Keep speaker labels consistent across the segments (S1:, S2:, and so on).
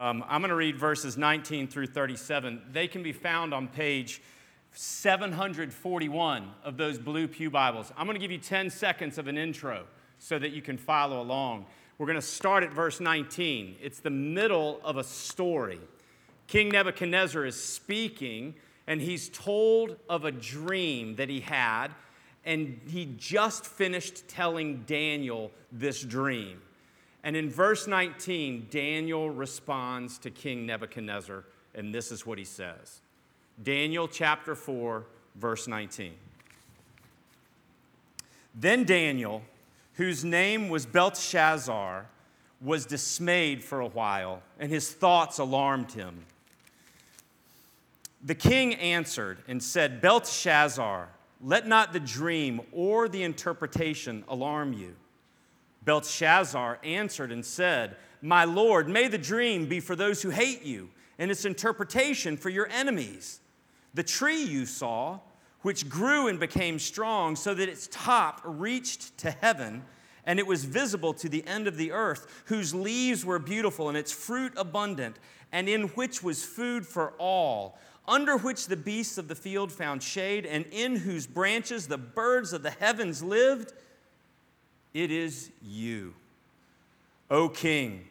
S1: Um, I'm going to read verses 19 through 37. They can be found on page 741 of those blue Pew Bibles. I'm going to give you 10 seconds of an intro so that you can follow along. We're going to start at verse 19. It's the middle of a story. King Nebuchadnezzar is speaking, and he's told of a dream that he had, and he just finished telling Daniel this dream. And in verse 19, Daniel responds to King Nebuchadnezzar, and this is what he says Daniel chapter 4, verse 19. Then Daniel, whose name was Belteshazzar, was dismayed for a while, and his thoughts alarmed him. The king answered and said, Belteshazzar, let not the dream or the interpretation alarm you. Belteshazzar answered and said, My Lord, may the dream be for those who hate you, and its interpretation for your enemies. The tree you saw, which grew and became strong, so that its top reached to heaven, and it was visible to the end of the earth, whose leaves were beautiful and its fruit abundant, and in which was food for all, under which the beasts of the field found shade, and in whose branches the birds of the heavens lived it is you. O King,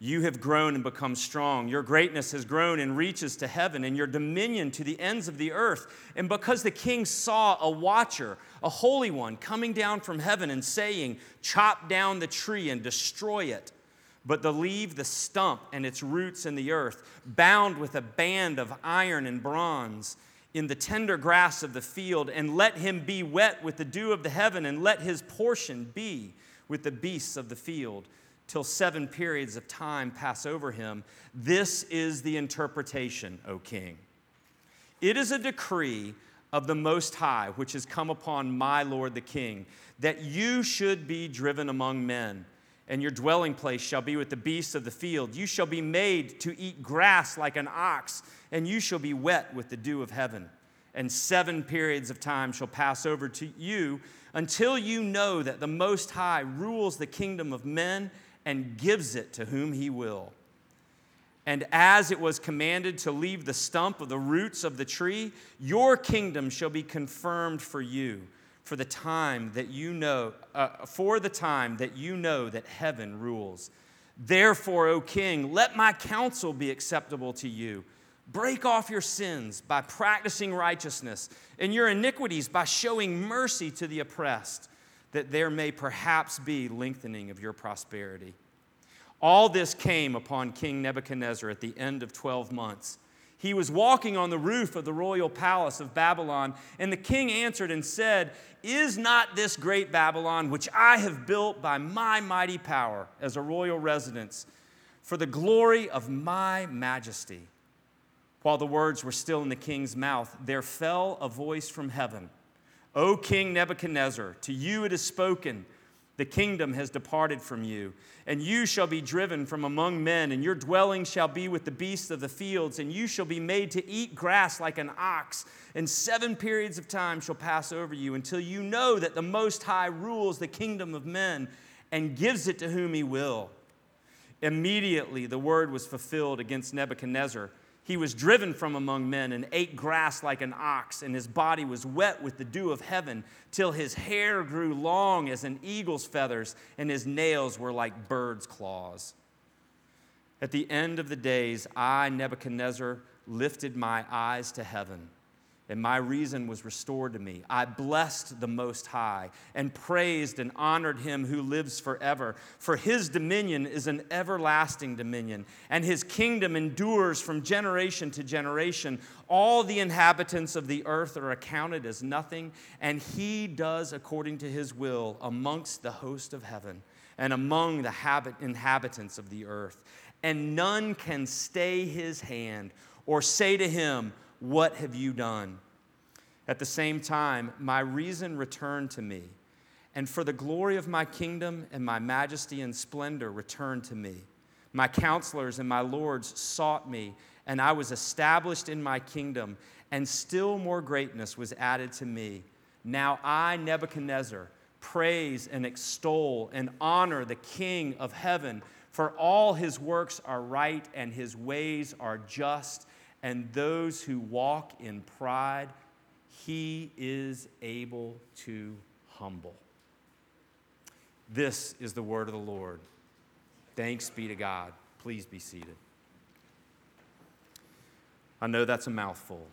S1: you have grown and become strong. Your greatness has grown and reaches to heaven, and your dominion to the ends of the earth. And because the king saw a watcher, a holy one, coming down from heaven and saying, Chop down the tree and destroy it, but to leave the stump and its roots in the earth, bound with a band of iron and bronze in the tender grass of the field, and let him be wet with the dew of the heaven, and let his portion be with the beasts of the field, till seven periods of time pass over him. This is the interpretation, O king. It is a decree of the Most High, which has come upon my Lord the king, that you should be driven among men and your dwelling place shall be with the beasts of the field. You shall be made to eat grass like an ox, and you shall be wet with the dew of heaven. And seven periods of time shall pass over to you until you know that the Most High rules the kingdom of men and gives it to whom he will. And as it was commanded to leave the stump of the roots of the tree, your kingdom shall be confirmed for you for the time that you know, uh, for the time that you know that heaven rules. Therefore, O king, let my counsel be acceptable to you. Break off your sins by practicing righteousness, and your iniquities by showing mercy to the oppressed, that there may perhaps be lengthening of your prosperity. All this came upon King Nebuchadnezzar at the end of 12 months. He was walking on the roof of the royal palace of Babylon, and the king answered and said, Is not this great Babylon, which I have built by my mighty power as a royal residence, for the glory of my majesty? While the words were still in the king's mouth, there fell a voice from heaven O King Nebuchadnezzar, to you it is spoken. The kingdom has departed from you, and you shall be driven from among men, and your dwelling shall be with the beasts of the fields, and you shall be made to eat grass like an ox. And seven periods of time shall pass over you until you know that the Most High rules the kingdom of men and gives it to whom he will. Immediately the word was fulfilled against Nebuchadnezzar he was driven from among men and ate grass like an ox, and his body was wet with the dew of heaven, till his hair grew long as an eagle's feathers, and his nails were like birds' claws. At the end of the days, I, Nebuchadnezzar, lifted my eyes to heaven and my reason was restored to me. I blessed the Most High and praised and honored him who lives forever. For his dominion is an everlasting dominion, and his kingdom endures from generation to generation. All the inhabitants of the earth are accounted as nothing, and he does according to his will amongst the host of heaven and among the habit- inhabitants of the earth. And none can stay his hand or say to him, what have you done? At the same time, my reason returned to me, and for the glory of my kingdom and my majesty and splendor returned to me. My counselors and my lords sought me, and I was established in my kingdom, and still more greatness was added to me. Now I, Nebuchadnezzar, praise and extol and honor the King of heaven For all his works are right and his ways are just, and those who walk in pride, he is able to humble. This is the word of the Lord. Thanks be to God. Please be seated. I know that's a mouthful.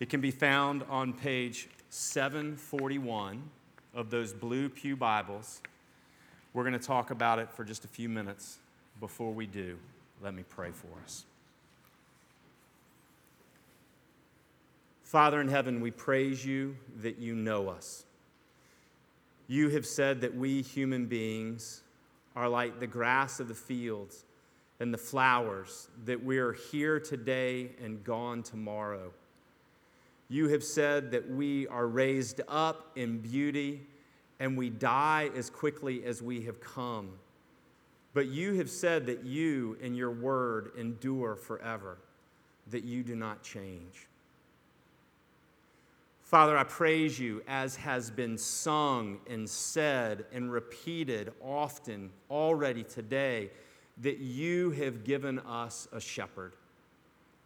S1: It can be found on page 741 of those blue Pew Bibles. We're going to talk about it for just a few minutes. Before we do, let me pray for us. Father in heaven, we praise you that you know us. You have said that we human beings are like the grass of the fields and the flowers, that we are here today and gone tomorrow. You have said that we are raised up in beauty and we die as quickly as we have come. But you have said that you and your word endure forever, that you do not change. Father, I praise you as has been sung and said and repeated often already today that you have given us a shepherd.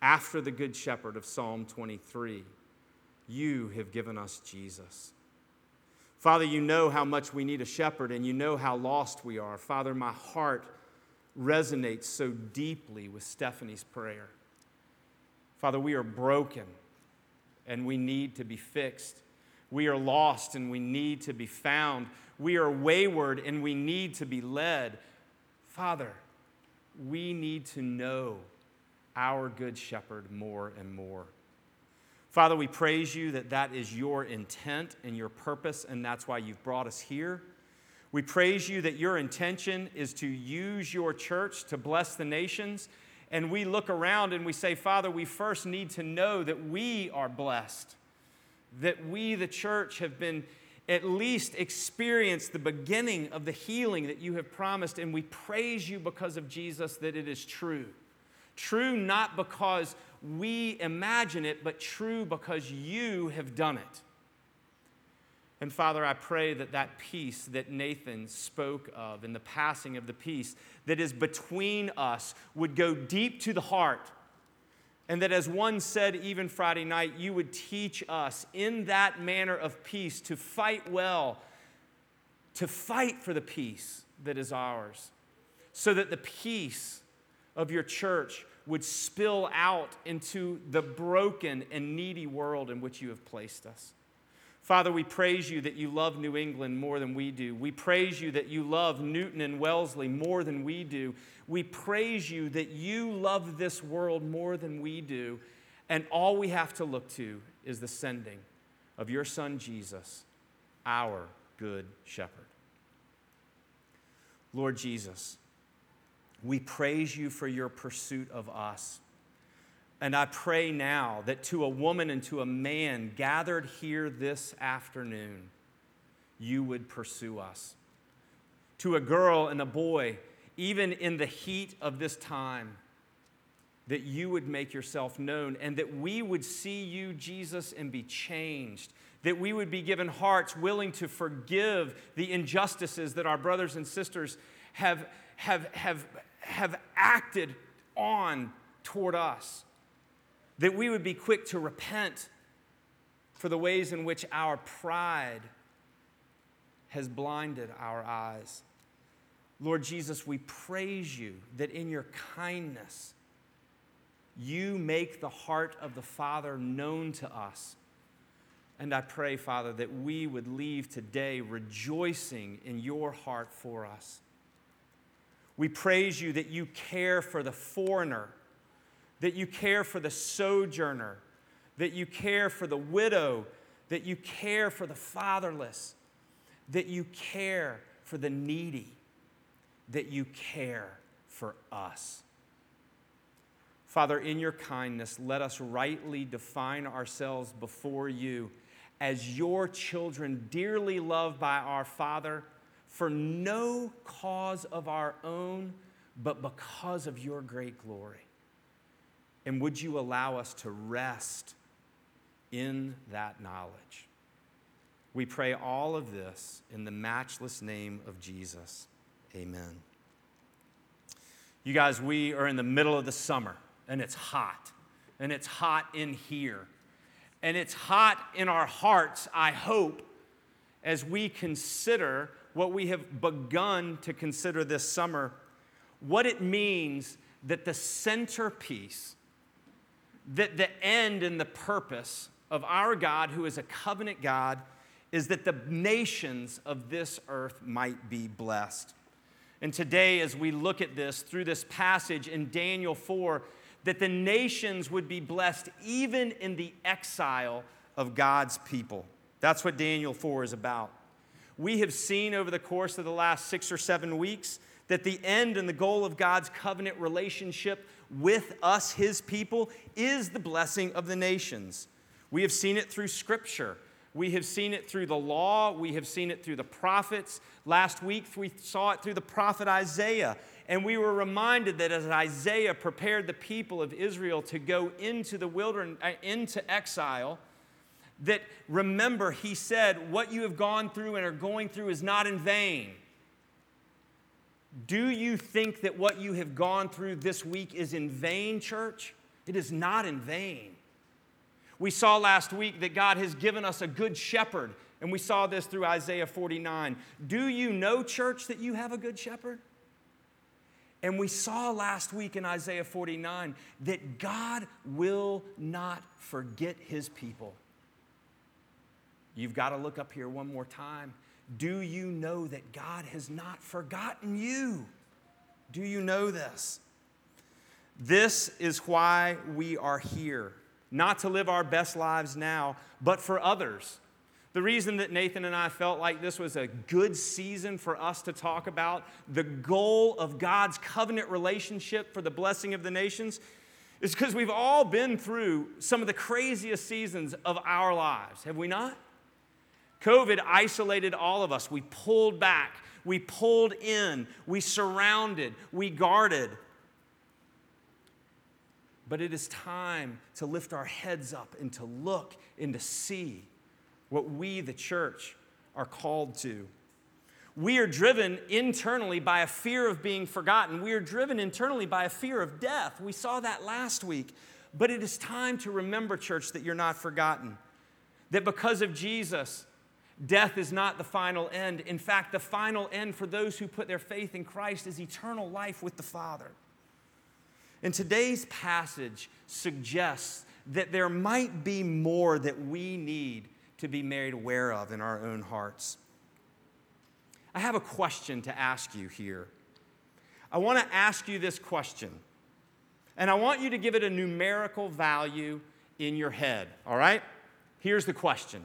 S1: After the good shepherd of Psalm 23, you have given us Jesus. Father, you know how much we need a shepherd and you know how lost we are. Father, my heart resonates so deeply with Stephanie's prayer. Father, we are broken and we need to be fixed. We are lost and we need to be found. We are wayward and we need to be led. Father, we need to know our good shepherd more and more. Father, we praise you that that is your intent and your purpose, and that's why you've brought us here. We praise you that your intention is to use your church to bless the nations and we look around and we say, Father, we first need to know that we are blessed, that we, the church, have been at least experienced the beginning of the healing that you have promised, and we praise you because of Jesus that it is true. True not because we imagine it, but true because you have done it. And Father, I pray that that peace that Nathan spoke of in the passing of the peace that is between us would go deep to the heart. And that, as one said even Friday night, you would teach us in that manner of peace to fight well, to fight for the peace that is ours, so that the peace of your church would spill out into the broken and needy world in which you have placed us. Father, we praise you that you love New England more than we do. We praise you that you love Newton and Wellesley more than we do. We praise you that you love this world more than we do. And all we have to look to is the sending of your Son Jesus, our good shepherd. Lord Jesus, we praise you for your pursuit of us. And I pray now that to a woman and to a man gathered here this afternoon, you would pursue us. To a girl and a boy, even in the heat of this time, that you would make yourself known and that we would see you, Jesus, and be changed. That we would be given hearts willing to forgive the injustices that our brothers and sisters have, have, have, have acted on toward us that we would be quick to repent for the ways in which our pride has blinded our eyes. Lord Jesus, we praise you that in your kindness, you make the heart of the Father known to us. And I pray, Father, that we would leave today rejoicing in your heart for us. We praise you that you care for the foreigner that you care for the sojourner, that you care for the widow, that you care for the fatherless, that you care for the needy, that you care for us. Father, in your kindness, let us rightly define ourselves before you as your children, dearly loved by our Father, for no cause of our own, but because of your great glory. And would you allow us to rest in that knowledge? We pray all of this in the matchless name of Jesus. Amen. You guys, we are in the middle of the summer and it's hot. And it's hot in here. And it's hot in our hearts, I hope, as we consider what we have begun to consider this summer, what it means that the centerpiece, that the end and the purpose of our God, who is a covenant God, is that the nations of this earth might be blessed. And today, as we look at this through this passage in Daniel 4, that the nations would be blessed even in the exile of God's people. That's what Daniel 4 is about. We have seen over the course of the last six or seven weeks that the end and the goal of God's covenant relationship with us, his people, is the blessing of the nations. We have seen it through Scripture. We have seen it through the law. We have seen it through the prophets. Last week, we saw it through the prophet Isaiah. And we were reminded that as Isaiah prepared the people of Israel to go into the wilderness, uh, into exile, that remember, he said, What you have gone through and are going through is not in vain. Do you think that what you have gone through this week is in vain, church? It is not in vain. We saw last week that God has given us a good shepherd, and we saw this through Isaiah 49. Do you know, church, that you have a good shepherd? And we saw last week in Isaiah 49 that God will not forget his people. You've got to look up here one more time. Do you know that God has not forgotten you? Do you know this? This is why we are here, not to live our best lives now, but for others. The reason that Nathan and I felt like this was a good season for us to talk about the goal of God's covenant relationship for the blessing of the nations is because we've all been through some of the craziest seasons of our lives, have we not? COVID isolated all of us. We pulled back, we pulled in, we surrounded, we guarded. But it is time to lift our heads up and to look and to see what we, the church, are called to. We are driven internally by a fear of being forgotten. We are driven internally by a fear of death. We saw that last week. But it is time to remember, church, that you're not forgotten. That because of Jesus, Death is not the final end. In fact, the final end for those who put their faith in Christ is eternal life with the Father. And today's passage suggests that there might be more that we need to be made aware of in our own hearts. I have a question to ask you here. I want to ask you this question, and I want you to give it a numerical value in your head, all right? Here's the question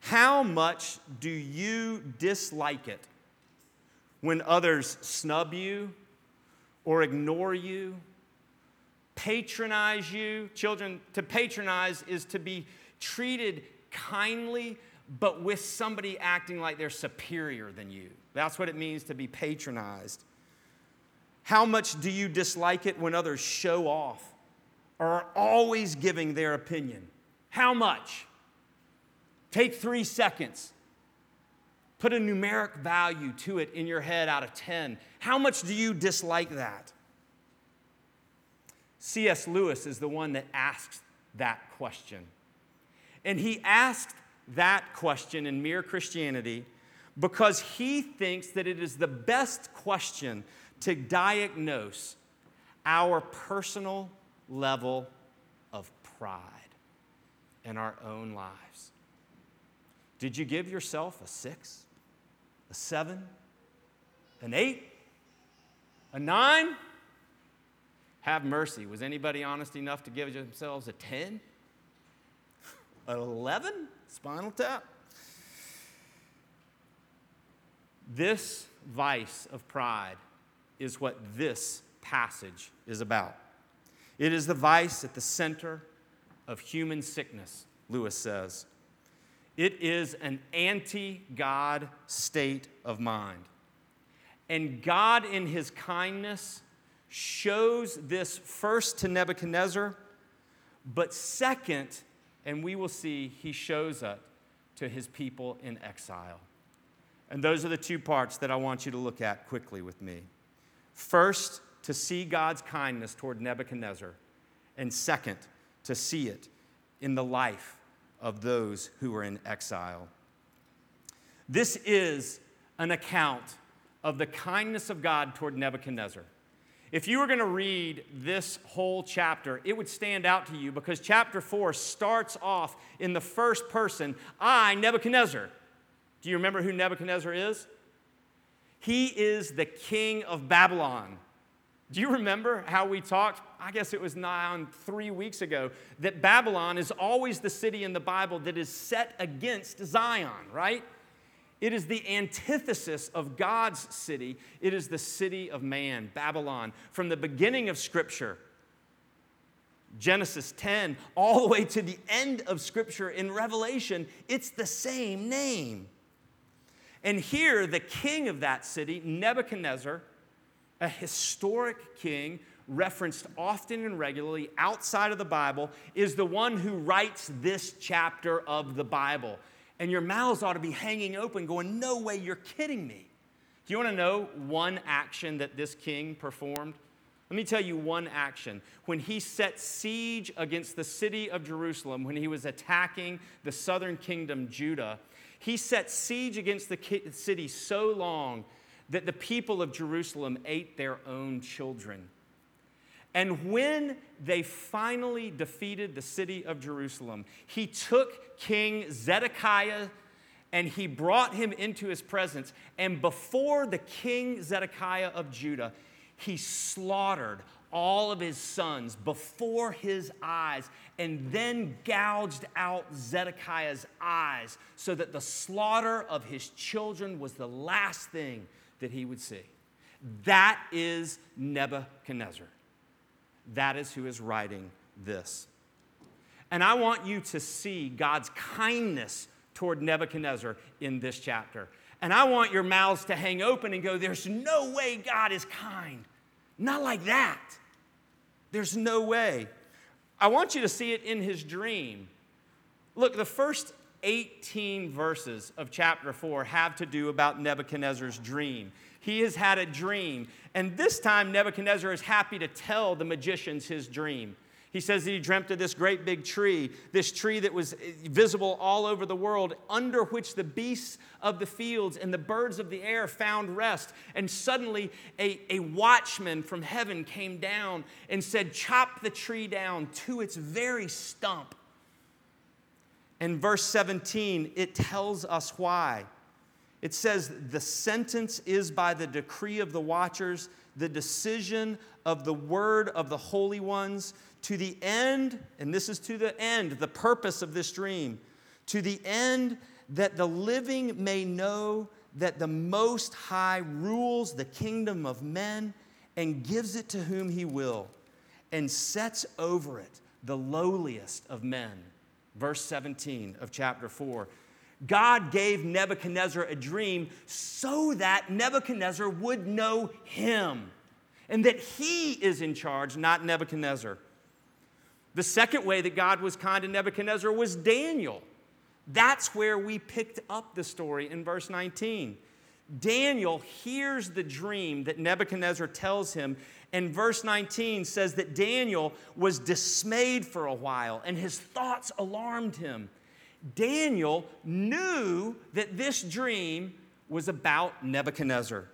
S1: how much do you dislike it when others snub you or ignore you, patronize you? Children, to patronize is to be treated kindly, but with somebody acting like they're superior than you. That's what it means to be patronized. How much do you dislike it when others show off or are always giving their opinion? How much? Take three seconds. Put a numeric value to it in your head out of 10. How much do you dislike that? C.S. Lewis is the one that asks that question. And he asked that question in Mere Christianity because he thinks that it is the best question to diagnose our personal level of pride in our own lives. Did you give yourself a six, a seven, an eight, a nine? Have mercy. Was anybody honest enough to give themselves a 10? An 11? Spinal tap? This vice of pride is what this passage is about. It is the vice at the center of human sickness, Lewis says. It is an anti God state of mind. And God, in his kindness, shows this first to Nebuchadnezzar, but second, and we will see, he shows it to his people in exile. And those are the two parts that I want you to look at quickly with me. First, to see God's kindness toward Nebuchadnezzar, and second, to see it in the life of those who were in exile. This is an account of the kindness of God toward Nebuchadnezzar. If you were going to read this whole chapter, it would stand out to you because chapter 4 starts off in the first person I, Nebuchadnezzar. Do you remember who Nebuchadnezzar is? He is the king of Babylon. Do you remember how we talked? I guess it was now three weeks ago that Babylon is always the city in the Bible that is set against Zion, right? It is the antithesis of God's city. It is the city of man, Babylon. From the beginning of Scripture, Genesis 10, all the way to the end of Scripture in Revelation, it's the same name. And here, the king of that city, Nebuchadnezzar, a historic king referenced often and regularly outside of the Bible, is the one who writes this chapter of the Bible and your mouths ought to be hanging open, going, No way, you're kidding me. Do you want to know one action that this king performed? Let me tell you one action. When he set siege against the city of Jerusalem, when he was attacking the southern kingdom, Judah, he set siege against the city so long that the people of Jerusalem ate their own children. And when they finally defeated the city of Jerusalem, he took King Zedekiah and he brought him into his presence. And before the king Zedekiah of Judah, he slaughtered all of his sons before his eyes and then gouged out Zedekiah's eyes so that the slaughter of his children was the last thing that he would see. That is Nebuchadnezzar. That is who is writing this. And I want you to see God's kindness toward Nebuchadnezzar in this chapter. And I want your mouths to hang open and go, There's no way God is kind. Not like that. There's no way. I want you to see it in his dream. Look, the first 18 verses of chapter 4 have to do about Nebuchadnezzar's dream. He has had a dream, and this time Nebuchadnezzar is happy to tell the magicians his dream. He says that he dreamt of this great big tree, this tree that was visible all over the world, under which the beasts of the fields and the birds of the air found rest. And suddenly a, a watchman from heaven came down and said, Chop the tree down to its very stump. In verse 17, it tells us why. It says, The sentence is by the decree of the watchers, the decision of the word of the holy ones, to the end, and this is to the end, the purpose of this dream, to the end that the living may know that the Most High rules the kingdom of men and gives it to whom he will, and sets over it the lowliest of men. Verse 17 of chapter 4. God gave Nebuchadnezzar a dream so that Nebuchadnezzar would know him and that he is in charge, not Nebuchadnezzar. The second way that God was kind to Nebuchadnezzar was Daniel. That's where we picked up the story in verse 19. Daniel hears the dream that Nebuchadnezzar tells him, and verse 19 says that Daniel was dismayed for a while and his thoughts alarmed him. Daniel knew that this dream was about Nebuchadnezzar.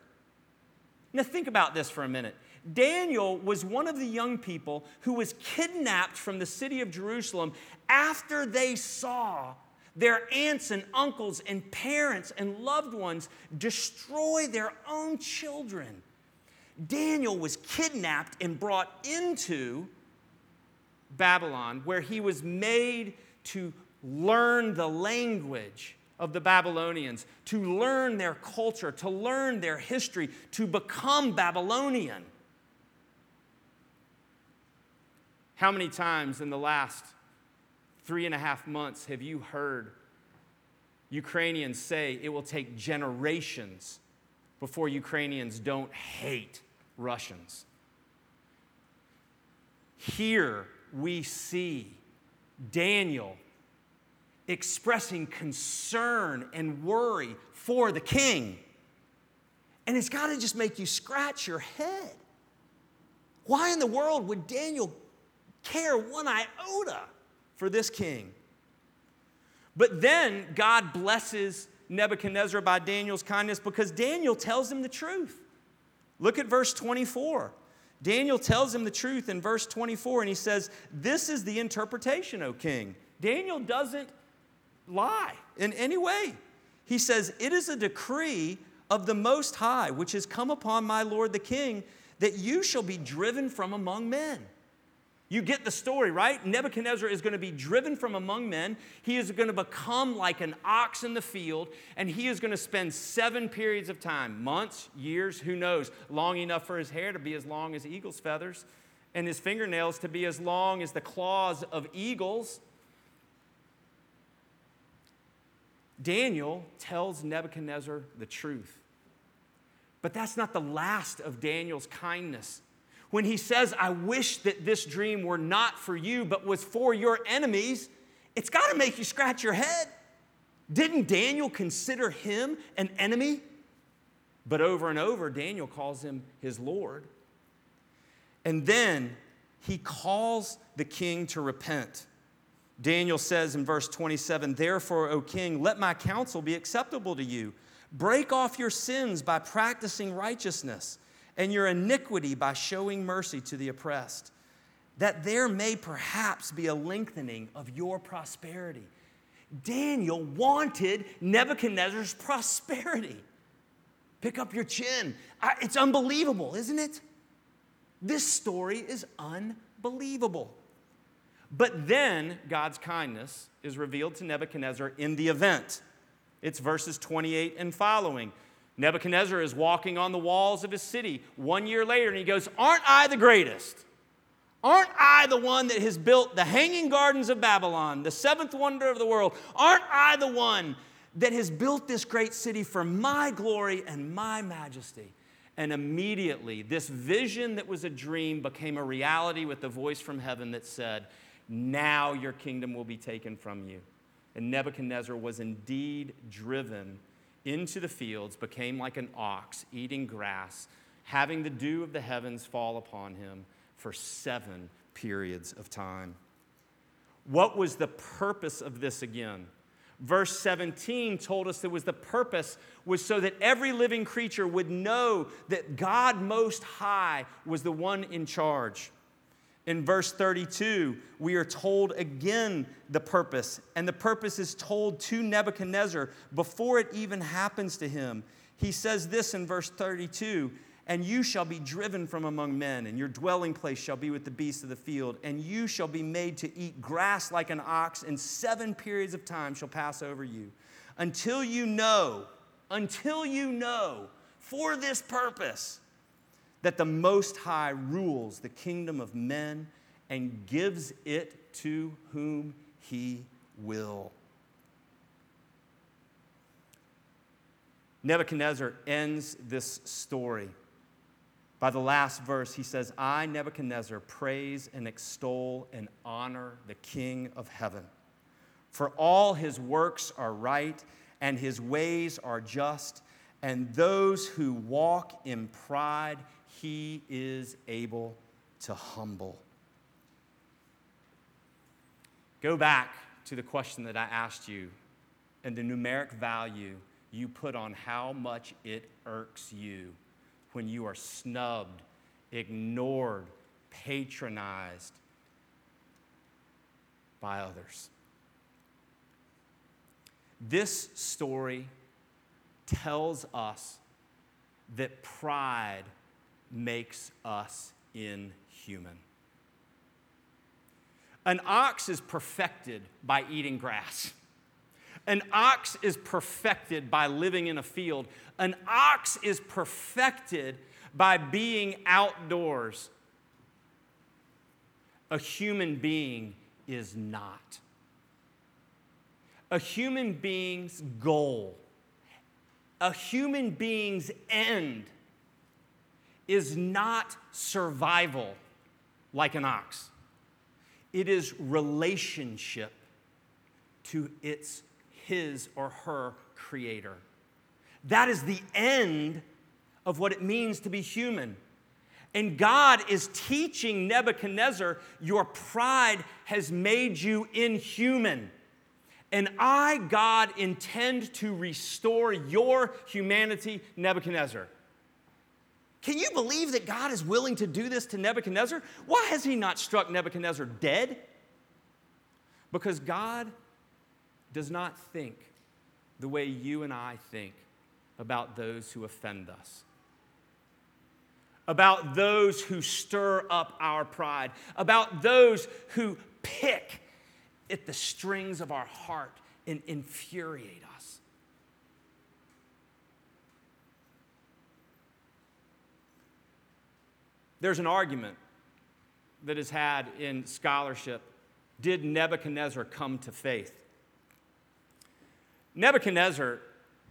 S1: Now, think about this for a minute. Daniel was one of the young people who was kidnapped from the city of Jerusalem after they saw their aunts and uncles and parents and loved ones destroy their own children. Daniel was kidnapped and brought into Babylon, where he was made to learn the language of the Babylonians, to learn their culture, to learn their history, to become Babylonian. How many times in the last three and a half months have you heard Ukrainians say it will take generations before Ukrainians don't hate Russians? Here we see Daniel expressing concern and worry for the king. And it's got to just make you scratch your head. Why in the world would Daniel care one iota for this king? But then God blesses Nebuchadnezzar by Daniel's kindness because Daniel tells him the truth. Look at verse 24. Daniel tells him the truth in verse 24, and he says, This is the interpretation, O king. Daniel doesn't lie in any way. He says, It is a decree of the Most High, which has come upon my Lord the king, that you shall be driven from among men. You get the story, right? Nebuchadnezzar is going to be driven from among men. He is going to become like an ox in the field, and he is going to spend seven periods of time months, years, who knows long enough for his hair to be as long as eagle's feathers, and his fingernails to be as long as the claws of eagles. Daniel tells Nebuchadnezzar the truth. But that's not the last of Daniel's kindness when he says, I wish that this dream were not for you, but was for your enemies, it's got to make you scratch your head. Didn't Daniel consider him an enemy? But over and over, Daniel calls him his Lord. And then he calls the king to repent. Daniel says in verse 27 Therefore, O king, let my counsel be acceptable to you. Break off your sins by practicing righteousness and your iniquity by showing mercy to the oppressed, that there may perhaps be a lengthening of your prosperity. Daniel wanted Nebuchadnezzar's prosperity. Pick up your chin. It's unbelievable, isn't it? This story is unbelievable. But then God's kindness is revealed to Nebuchadnezzar in the event. It's verses 28 and following. Nebuchadnezzar is walking on the walls of his city one year later and he goes, Aren't I the greatest? Aren't I the one that has built the hanging gardens of Babylon, the seventh wonder of the world? Aren't I the one that has built this great city for my glory and my majesty? And immediately, this vision that was a dream became a reality with the voice from heaven that said, Now your kingdom will be taken from you. And Nebuchadnezzar was indeed driven into the fields, became like an ox eating grass, having the dew of the heavens fall upon him for seven periods of time. What was the purpose of this again? Verse 17 told us that was the purpose was so that every living creature would know that God Most High was the one in charge. In verse 32, we are told again the purpose, and the purpose is told to Nebuchadnezzar before it even happens to him. He says this in verse 32 And you shall be driven from among men, and your dwelling place shall be with the beasts of the field, and you shall be made to eat grass like an ox, and seven periods of time shall pass over you, until you know, until you know, for this purpose that the Most High rules the kingdom of men and gives it to whom he will. Nebuchadnezzar ends this story by the last verse. He says, I, Nebuchadnezzar, praise and extol and honor the King of heaven. For all his works are right and his ways are just, and those who walk in pride he is able to humble. Go back to the question that I asked you and the numeric value you put on how much it irks you when you are snubbed, ignored, patronized by others. This story tells us that pride makes us inhuman. An ox is perfected by eating grass. An ox is perfected by living in a field. An ox is perfected by being outdoors. A human being is not. A human being's goal, a human being's end is not survival like an ox, it is relationship to its his or her creator. That is the end of what it means to be human. And God is teaching Nebuchadnezzar, Your pride has made you inhuman. And I, God, intend to restore your humanity, Nebuchadnezzar. Can you believe that God is willing to do this to Nebuchadnezzar? Why has he not struck Nebuchadnezzar dead? Because God does not think the way you and I think about those who offend us, about those who stir up our pride, about those who pick at the strings of our heart and infuriate us. There's an argument that is had in scholarship did Nebuchadnezzar come to faith? Nebuchadnezzar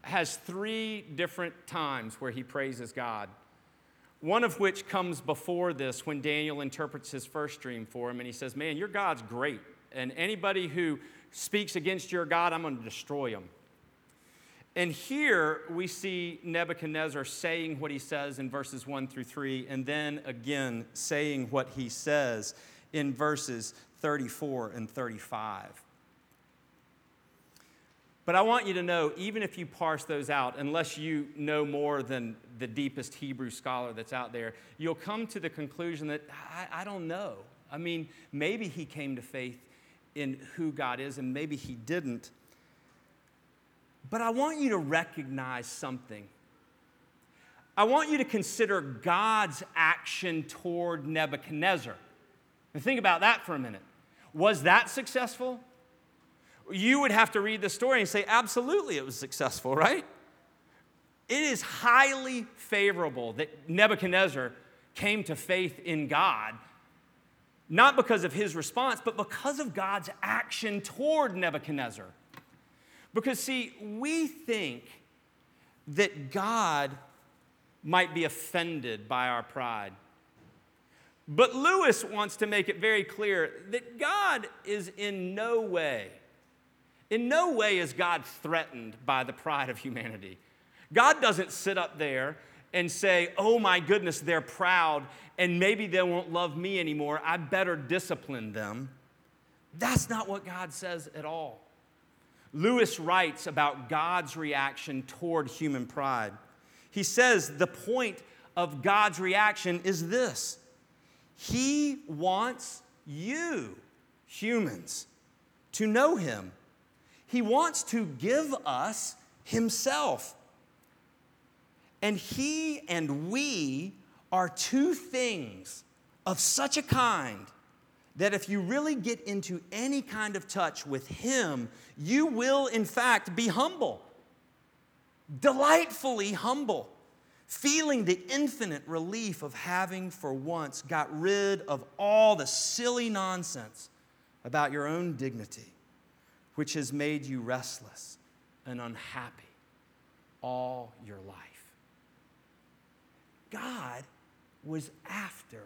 S1: has three different times where he praises God. One of which comes before this when Daniel interprets his first dream for him and he says, Man, your God's great. And anybody who speaks against your God, I'm going to destroy them. And here we see Nebuchadnezzar saying what he says in verses 1 through 3, and then again saying what he says in verses 34 and 35. But I want you to know, even if you parse those out, unless you know more than the deepest Hebrew scholar that's out there, you'll come to the conclusion that I, I, don't know. I mean, maybe he came to faith in who God is, and maybe he didn't. But I want you to recognize something. I want you to consider God's action toward Nebuchadnezzar. And think about that for a minute. Was that successful? you would have to read the story and say, absolutely, it was successful, right? It is highly favorable that Nebuchadnezzar came to faith in God, not because of his response, but because of God's action toward Nebuchadnezzar. Because, see, we think that God might be offended by our pride. But Lewis wants to make it very clear that God is in no way in no way is God threatened by the pride of humanity. God doesn't sit up there and say, Oh my goodness, they're proud and maybe they won't love me anymore. I better discipline them. That's not what God says at all. Lewis writes about God's reaction toward human pride. He says the point of God's reaction is this He wants you, humans, to know Him he wants to give us Himself. And He and we are two things of such a kind that if you really get into any kind of touch with Him, you will, in fact, be humble, delightfully humble, feeling the infinite relief of having for once got rid of all the silly nonsense about your own dignity which has made you restless and unhappy all your life. God was after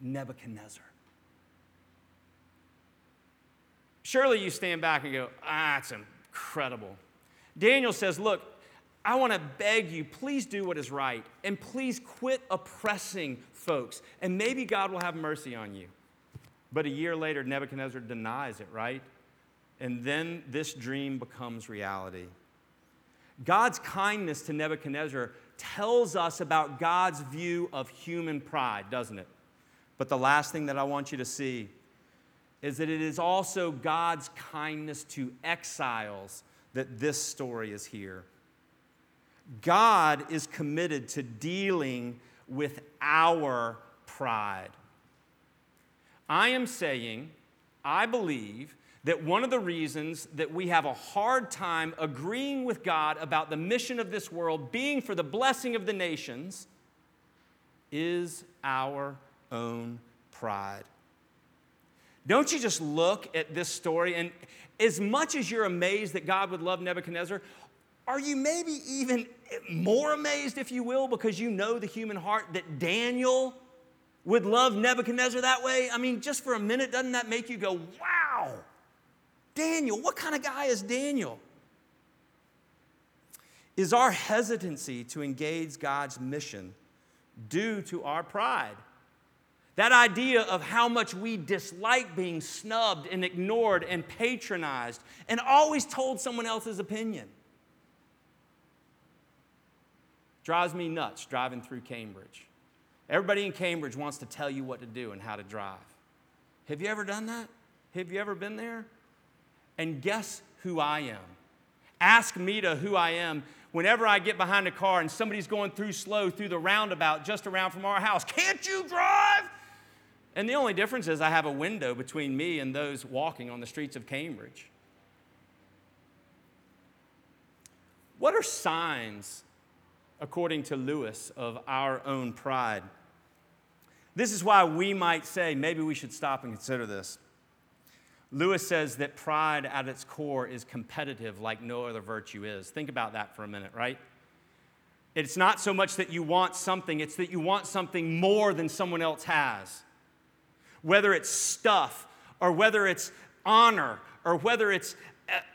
S1: Nebuchadnezzar. Surely you stand back and go, ah, it's incredible. Daniel says, Look, I want to beg you, please do what is right, and please quit oppressing folks, and maybe God will have mercy on you. But a year later, Nebuchadnezzar denies it, right? And then this dream becomes reality. God's kindness to Nebuchadnezzar tells us about God's view of human pride, doesn't it? But the last thing that I want you to see is that it is also God's kindness to exiles that this story is here. God is committed to dealing with our pride. I am saying, I believe that one of the reasons that we have a hard time agreeing with God about the mission of this world being for the blessing of the nations is our own pride. Don't you just look at this story and as much as you're amazed that God would love Nebuchadnezzar, are you maybe even more amazed, if you will, because you know the human heart that Daniel would love Nebuchadnezzar that way? I mean, just for a minute, doesn't that make you go, wow? Daniel, what kind of guy is Daniel? Is our hesitancy to engage God's mission due to our pride? That idea of how much we dislike being snubbed and ignored and patronized and always told someone else's opinion. Drives me nuts driving through Cambridge. Everybody in Cambridge wants to tell you what to do and how to drive. Have you ever done that? Have you ever been there? And guess who I am? Ask me to who I am whenever I get behind a car and somebody's going through slow through the roundabout just around from our house. Can't you drive? And the only difference is I have a window between me and those walking on the streets of Cambridge. What are signs, according to Lewis, of our own pride? This is why we might say maybe we should stop and consider this. Lewis says that pride at its core is competitive like no other virtue is. Think about that for a minute, right? It's not so much that you want something, it's that you want something more than someone else has whether it's stuff or whether it's honor or whether it's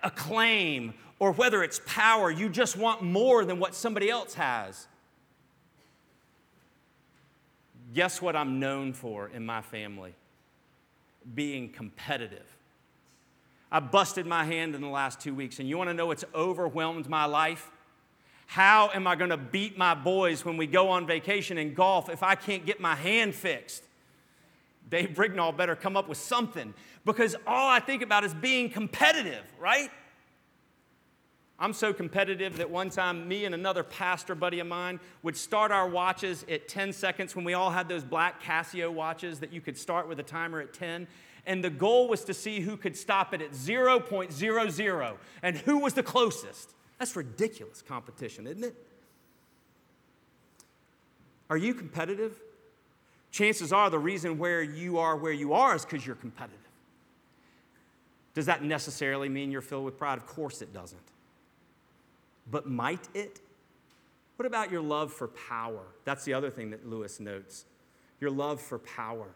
S1: acclaim or whether it's power. You just want more than what somebody else has. Guess what I'm known for in my family? Being competitive. I busted my hand in the last two weeks, and you want to know what's overwhelmed my life? How am I going to beat my boys when we go on vacation and golf if I can't get my hand fixed? Dave Brignall better come up with something because all I think about is being competitive, right? I'm so competitive that one time me and another pastor buddy of mine would start our watches at 10 seconds when we all had those black Casio watches that you could start with a timer at 10. And the goal was to see who could stop it at 0.00 and who was the closest. That's ridiculous competition, isn't it? Are you competitive? Chances are the reason where you are where you are is because you're competitive. Does that necessarily mean you're filled with pride? Of course it doesn't. But might it? What about your love for power? That's the other thing that Lewis notes your love for power.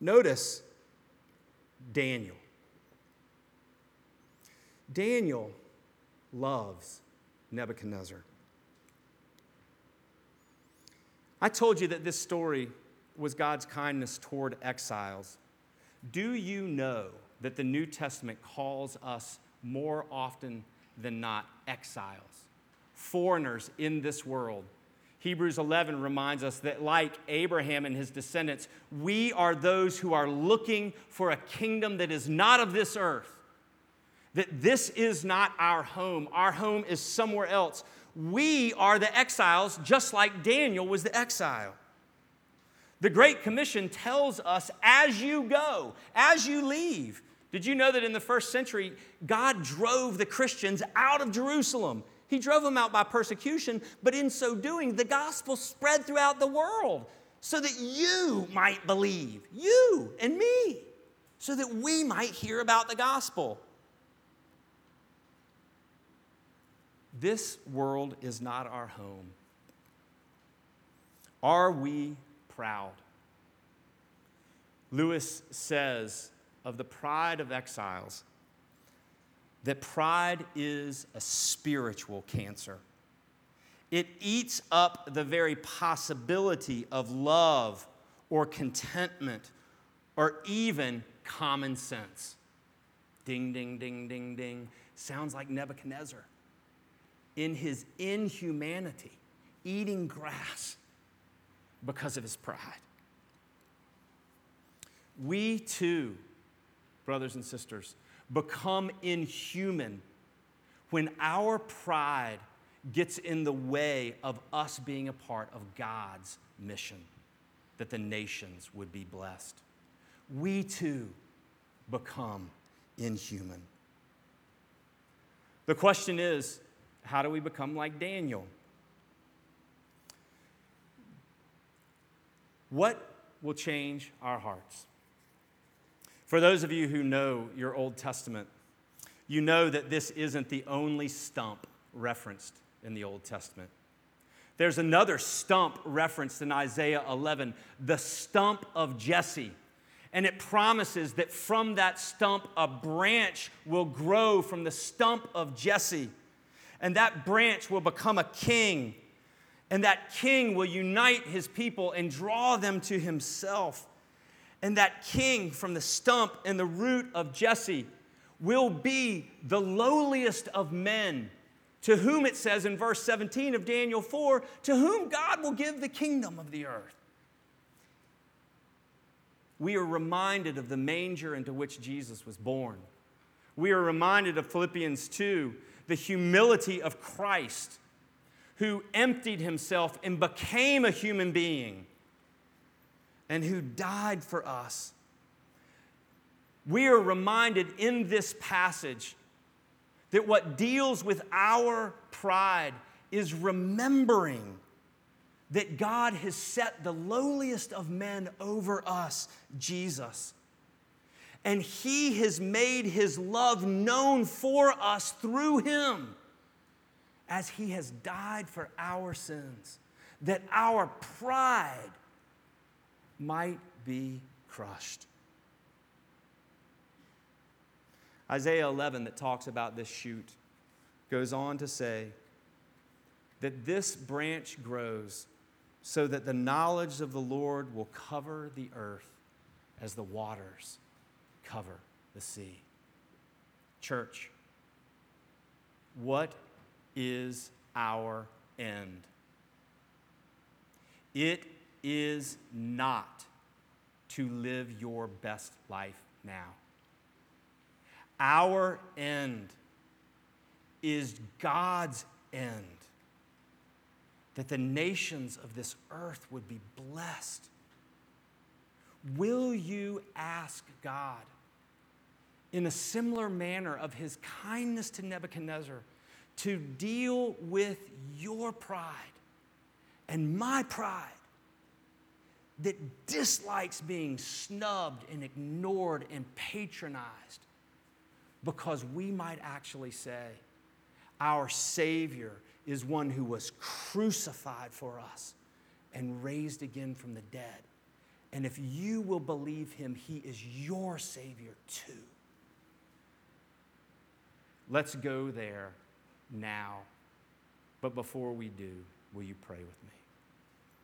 S1: Notice Daniel. Daniel loves Nebuchadnezzar. I told you that this story was God's kindness toward exiles. Do you know that the New Testament calls us more often than not exiles, foreigners in this world? Hebrews 11 reminds us that, like Abraham and his descendants, we are those who are looking for a kingdom that is not of this earth. That this is not our home. Our home is somewhere else we are the exiles, just like Daniel was the exile. The Great Commission tells us as you go, as you leave. Did you know that in the first century, God drove the Christians out of Jerusalem? He drove them out by persecution, but in so doing, the gospel spread throughout the world so that you might believe, you and me, so that we might hear about the gospel. This world is not our home. Are we proud? Lewis says of the pride of exiles that pride is a spiritual cancer. It eats up the very possibility of love or contentment or even common sense. Ding, ding, ding, ding, ding. Sounds like Nebuchadnezzar in his inhumanity, eating grass because of his pride. We too, brothers and sisters, become inhuman when our pride gets in the way of us being a part of God's mission that the nations would be blessed. We too become inhuman. The question is how do we become like Daniel? What will change our hearts? For those of you who know your Old Testament, you know that this isn't the only stump referenced in the Old Testament. There's another stump referenced in Isaiah 11, the stump of Jesse. And it promises that from that stump, a branch will grow from the stump of Jesse and that branch will become a king. And that king will unite his people and draw them to himself. And that king from the stump and the root of Jesse will be the lowliest of men, to whom it says in verse 17 of Daniel 4 to whom God will give the kingdom of the earth. We are reminded of the manger into which Jesus was born. We are reminded of Philippians 2, the humility of Christ, who emptied himself and became a human being and who died for us we are reminded in this passage that what deals with our pride is remembering that God has set the lowliest of men over us, Jesus. And He has made His love known for us through Him as He has died for our sins, that our pride might be crushed. Isaiah 11, that talks about this shoot, goes on to say that this branch grows so that the knowledge of the Lord will cover the earth as the waters cover the sea. Church, what is our end? It is not to live your best life now. Our end is God's end. That the nations of this earth would be blessed. Will you ask God in a similar manner of his kindness to Nebuchadnezzar to deal with your pride and my pride that dislikes being snubbed and ignored and patronized? because we might actually say, Our Savior is one who was crucified for us and raised again from the dead. And if you will believe him, he is your Savior too. Let's go there now. But before we do, will you pray with me?